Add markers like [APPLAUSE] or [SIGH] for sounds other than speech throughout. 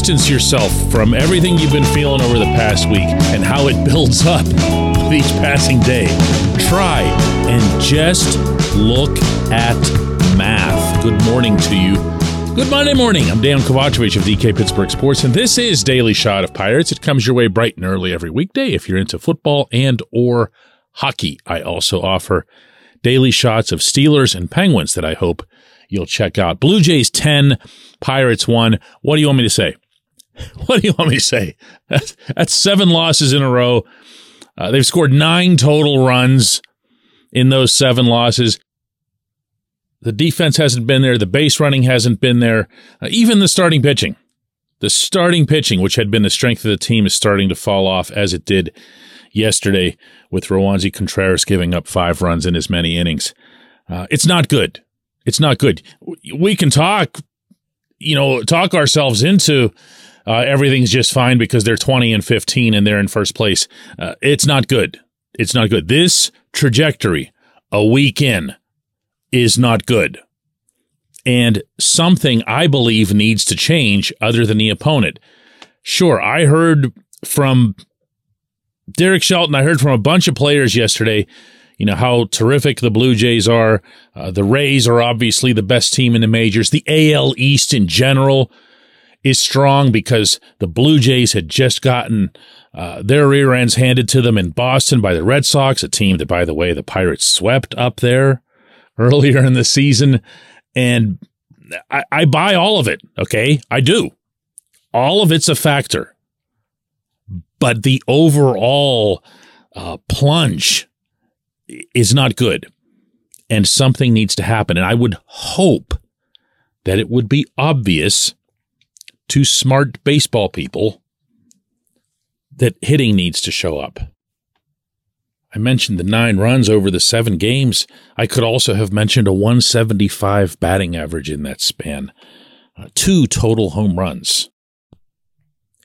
distance yourself from everything you've been feeling over the past week and how it [LAUGHS] builds up with each passing day. Try and just look at math. Good morning to you. Good Monday morning. I'm Dejan Kovacevic of DK Pittsburgh Sports, and this is Daily Shot of Pirates. It comes your way bright and early every weekday if you're into football and or hockey. I also offer daily shots of Steelers and Penguins that I hope you'll check out. Blue Jays 10, Pirates 1. What do you want me to say? [LAUGHS] What do you want me to say? That's, seven losses in a row. Uh, they've scored nine total runs in those seven losses. The defense hasn't been there. The base running hasn't been there. Uh, even the starting pitching. The starting pitching, which had been the strength of the team, is starting to fall off as it did yesterday with Roansy Contreras giving up five runs in as many innings. Uh, it's not good. It's not good. We can talk, you know, talk ourselves into uh, everything's just fine because they're 20 and 15 and they're in first place. Uh, it's not good. It's not good. This trajectory, a week in, is not good. And something I believe needs to change other than the opponent. Sure, I heard from Derek Shelton, I heard from a bunch of players yesterday you know, how terrific the Blue Jays are. Uh, the Rays are obviously the best team in the majors. The AL East in general is strong because the Blue Jays had just gotten uh, their rear ends handed to them in Boston by the Red Sox, a team that, by the way, the Pirates swept up there earlier in the season. And I, I buy all of it. Okay. I do. All of it's a factor. But the overall uh, plunge is not good. And something needs to happen. And I would hope that it would be obvious to smart baseball people that hitting needs to show up. I mentioned the nine runs over the seven games. I could also have mentioned a 175 batting average in that span, uh, two total home runs.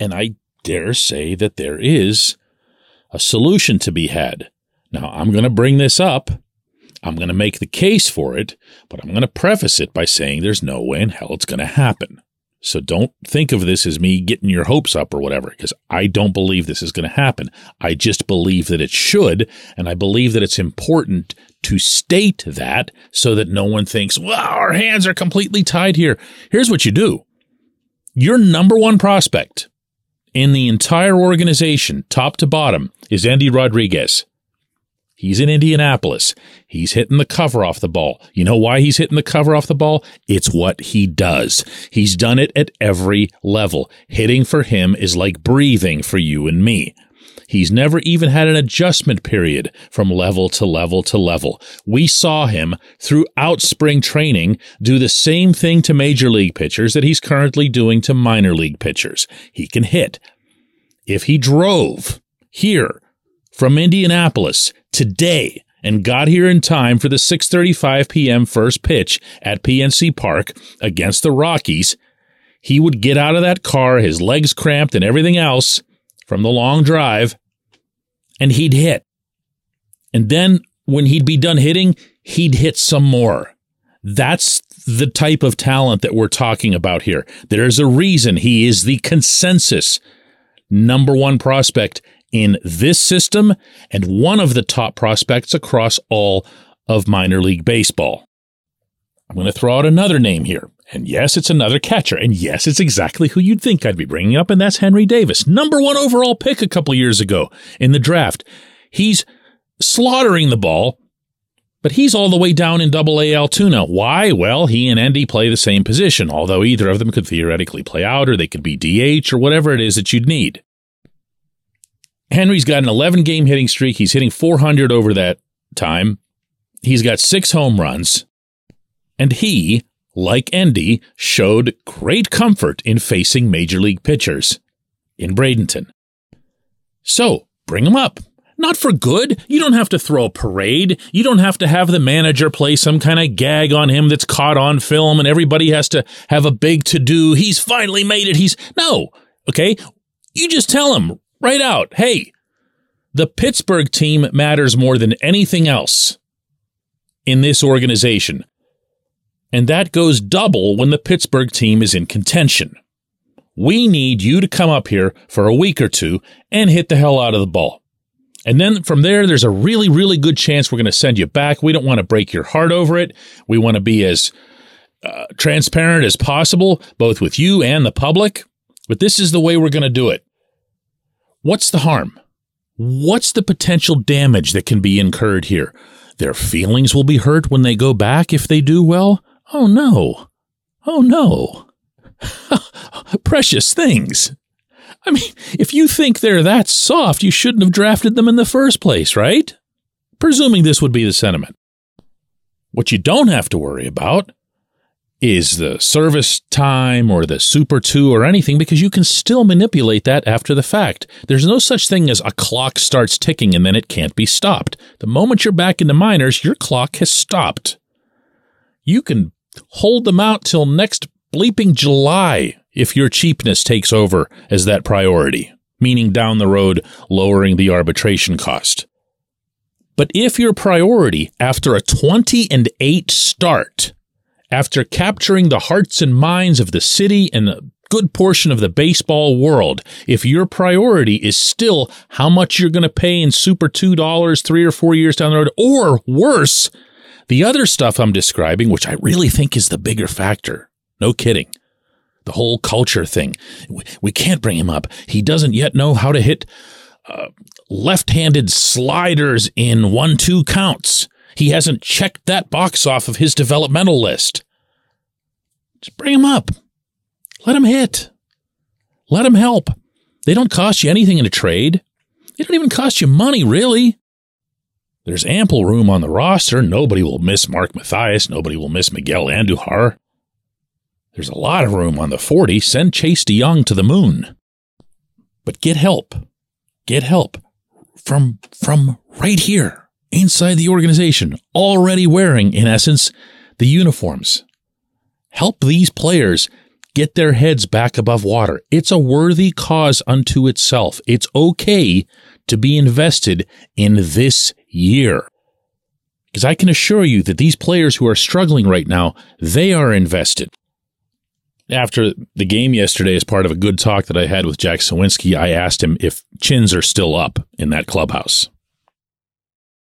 And I dare say that there is a solution to be had. Now, I'm going to bring this up. I'm going to make the case for it, but I'm going to preface it by saying there's no way in hell it's going to happen. So don't think of this as me getting your hopes up or whatever, because I don't believe this is going to happen. I just believe that it should, and I believe that it's important to state that so that no one thinks, well, our hands are completely tied here. Here's what you do. Your number one prospect in the entire organization, top to bottom, is Endy Rodriguez. He's in Indianapolis. He's hitting the cover off the ball. You know why he's hitting the cover off the ball? It's what he does. He's done it at every level. Hitting for him is like breathing for you and me. He's never even had an adjustment period from level to level to level. We saw him throughout spring training do the same thing to major league pitchers that he's currently doing to minor league pitchers. He can hit. If he drove here from Indianapolis today and got here in time for the 6:35 p.m. first pitch at PNC Park against the Rockies, he would get out of that car, his legs cramped and everything else from the long drive, and he'd hit. And then when he'd be done hitting, he'd hit some more. That's the type of talent that we're talking about here. There's a reason he is the consensus number one prospect in this system and one of the top prospects across all of minor league baseball. I'm going to throw out another name here. And yes, it's another catcher. And yes, it's exactly who you'd think I'd be bringing up, and that's Henry Davis, number one overall pick a couple years ago in the draft. He's slaughtering the ball, but he's all the way down in double A Altoona. Why? Well, he and Endy play the same position, although either of them could theoretically play out or they could be DH or whatever it is that you'd need. Henry's got an 11 game hitting streak. He's hitting 400 over that time. He's got six home runs. And he, like Endy, showed great comfort in facing major league pitchers in Bradenton. So bring him up. Not for good. You don't have to throw a parade. You don't have to have the manager play some kind of gag on him that's caught on film and everybody has to have a big to do. He's finally made it. He's no. Okay. You just tell him right out, hey, the Pittsburgh team matters more than anything else in this organization. And that goes double when the Pittsburgh team is in contention. we need you to come up here for a week or two and hit the hell out of the ball. And then from there, there's a really, really good chance we're going to send you back. We don't want to break your heart over it. We want to be as uh, transparent as possible, both with you and the public. But this is the way we're going to do it. What's the harm? What's the potential damage that can be incurred here? Their feelings will be hurt when they go back if they do well? Oh no. Oh no. [LAUGHS] Precious things. I mean, if you think they're that soft, you shouldn't have drafted them in the first place, right? Presuming this would be the sentiment. What you don't have to worry about is the service time or the Super 2 or anything because you can still manipulate that after the fact. There's no such thing as a clock starts ticking and then it can't be stopped. The moment you're back into minors, your clock has stopped. You can hold them out till next bleeping July if your cheapness takes over as that priority, meaning down the road lowering the arbitration cost. But if your priority after a 20 and 8 start, after capturing the hearts and minds of the city and a good portion of the baseball world, if your priority is still how much you're going to pay in Super 2 three or four years down the road, or worse, the other stuff I'm describing, which I really think is the bigger factor, no kidding, the whole culture thing. We can't bring him up. He doesn't yet know how to hit uh, left handed sliders in one two counts. He hasn't checked that box off of his developmental list. Just bring him up. Let him hit. Let him help. They don't cost you anything in a trade. They don't even cost you money, really. There's ample room on the roster. Nobody will miss Mark Mathias. Nobody will miss Miguel Andujar. There's a lot of room on the 40. Send Chase De Jong to the moon. But get help. Get help from, from right here inside the organization, already wearing, in essence, the uniforms. Help these players get their heads back above water. It's a worthy cause unto itself. It's okay to be invested in this year. Because I can assure you that these players who are struggling right now, they are invested after the game yesterday, as part of a good talk that I had with Jack Suwinski, I asked him if chins are still up in that clubhouse.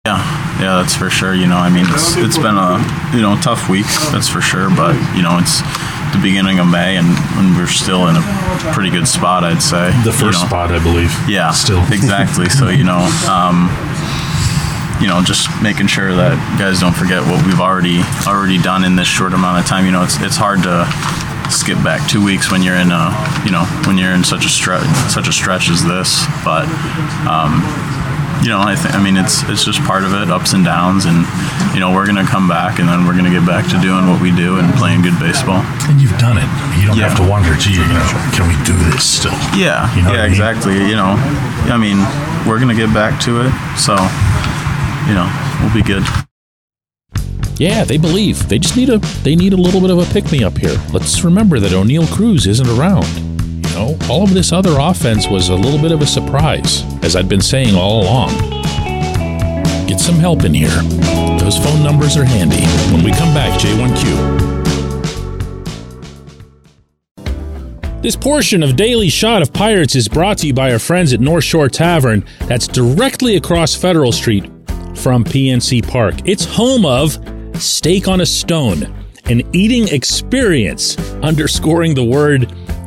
Yeah, yeah, that's for sure. You know, I mean, it's it's been a you know tough week, that's for sure. But you know, it's the beginning of May, and, and we're still in a pretty good spot, I'd say. The first you know. spot, I believe. Yeah, still [LAUGHS] exactly. So you know, um, you know, just making sure that guys don't forget what we've already already done in this short amount of time. You know, it's it's hard to skip back two weeks when you're in a you know when you're in such a stretch such a stretch as this but um, you know I think I mean it's it's just part of it ups and downs and you know we're gonna come back and then we're gonna get back to doing what we do and playing good baseball and you've done it you don't yeah. have to wonder gee you know can we do this still yeah you know yeah I mean? exactly you know I mean we're gonna get back to it so you know we'll be good yeah, they believe. They just need a they need a little bit of a pick me up here. Let's remember that Oneil Cruz isn't around. Know, all of this other offense was a little bit of a surprise, as I'd been saying all along. Get some help in here. Those phone numbers are handy. When we come back, J1Q. This portion of Daily Shot of Pirates is brought to you by our friends at North Shore Tavern, that's directly across Federal Street from PNC Park. It's home of Steak on a Stone, an eating experience, underscoring the word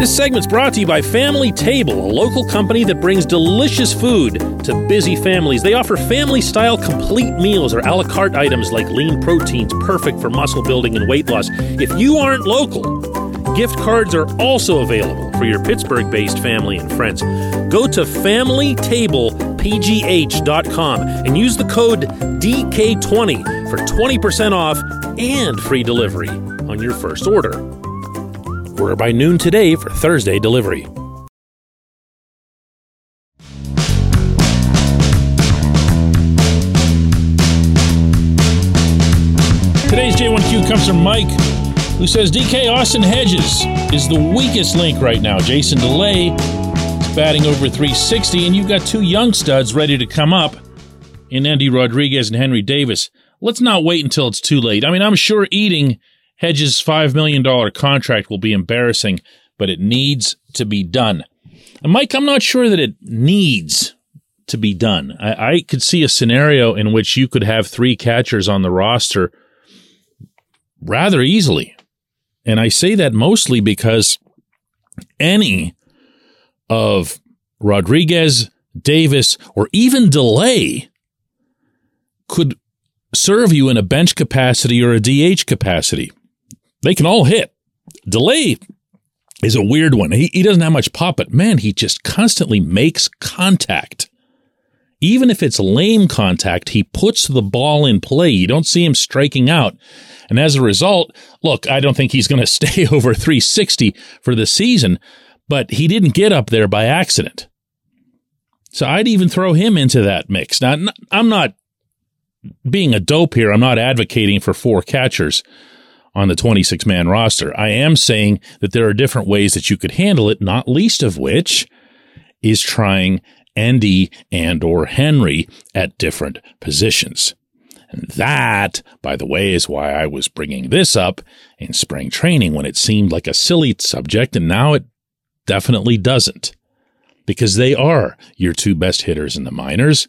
This segment's brought to you by Family Table, a local company that brings delicious food to busy families. They offer family style complete meals or a la carte items like lean proteins, perfect for muscle building and weight loss. If you aren't local, gift cards are also available for your Pittsburgh based family and friends. Go to FamilyTablePGH.com and use the code DK20 for 20% off and free delivery on your first order. Order by noon today for Thursday delivery. Today's J1Q comes from Mike, who says DK Austin Hedges is the weakest link right now. Jason Delay is batting over 360, and you've got two young studs ready to come up in Endy Rodriguez and Henry Davis. Let's not wait until it's too late. I mean, I'm sure eating Hedges' $5 million contract will be embarrassing, but it needs to be done. And Mike, I'm not sure that it needs to be done. I, I could see a scenario in which you could have three catchers on the roster rather easily. And I say that mostly because any of Rodriguez, Davis, or even Delay could serve you in a bench capacity or a DH capacity. They can all hit. Delay is a weird one. He, he doesn't have much pop, but man, he just constantly makes contact. Even if it's lame contact, he puts the ball in play. You don't see him striking out. And as a result, look, I don't think he's going [LAUGHS] to stay over 360 for the season, but he didn't get up there by accident. So I'd even throw him into that mix. Now, I'm not being a dope here. I'm not advocating for four catchers on the 26 man roster. I am saying that there are different ways that you could handle it, not least of which is trying Endy and or Henry at different positions. And that, by the way, is why I was bringing this up in spring training when it seemed like a silly subject and now it definitely doesn't. Because they are your two best hitters in the minors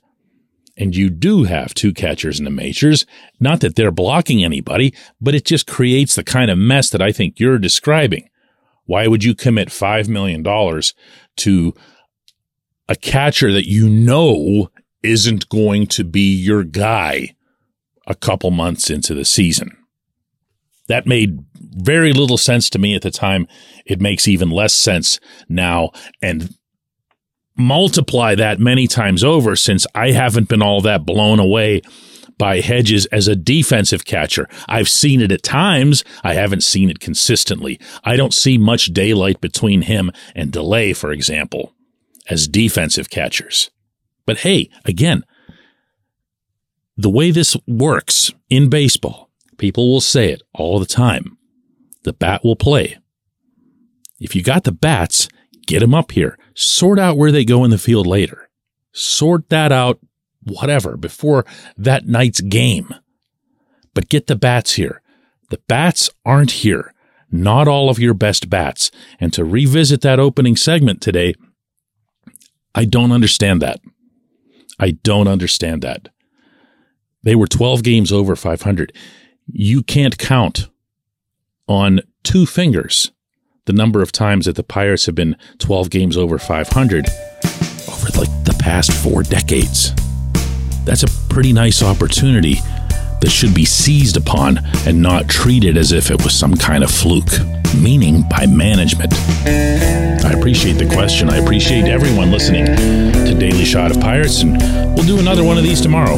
and you do have two catchers in the majors, not that they're blocking anybody, but it just creates the kind of mess that I think you're describing. Why would you commit $5 million to a catcher that you know isn't going to be your guy a couple months into the season? That made very little sense to me at the time. It makes even less sense now. And multiply that many times over since I haven't been all that blown away by Hedges as a defensive catcher. I've seen it at times. I haven't seen it consistently. I don't see much daylight between him and Delay, for example, as defensive catchers. But hey, again, the way this works in baseball, people will say it all the time. The bat will play. If you got the bats, get them up here. Sort out where they go in the field later. Sort that out, whatever, before that night's game. But get the bats here. The bats aren't here. Not all of your best bats. And to revisit that opening segment today, I don't understand that. I don't understand that. They were 12 games over 500. You can't count on two fingers the number of times that the Pirates have been 12 games over 500 over like the past four decades. That's a pretty nice opportunity that should be seized upon and not treated as if it was some kind of fluke, meaning by management. I appreciate the question. I appreciate everyone listening to Daily Shot of Pirates, and we'll do another one of these tomorrow.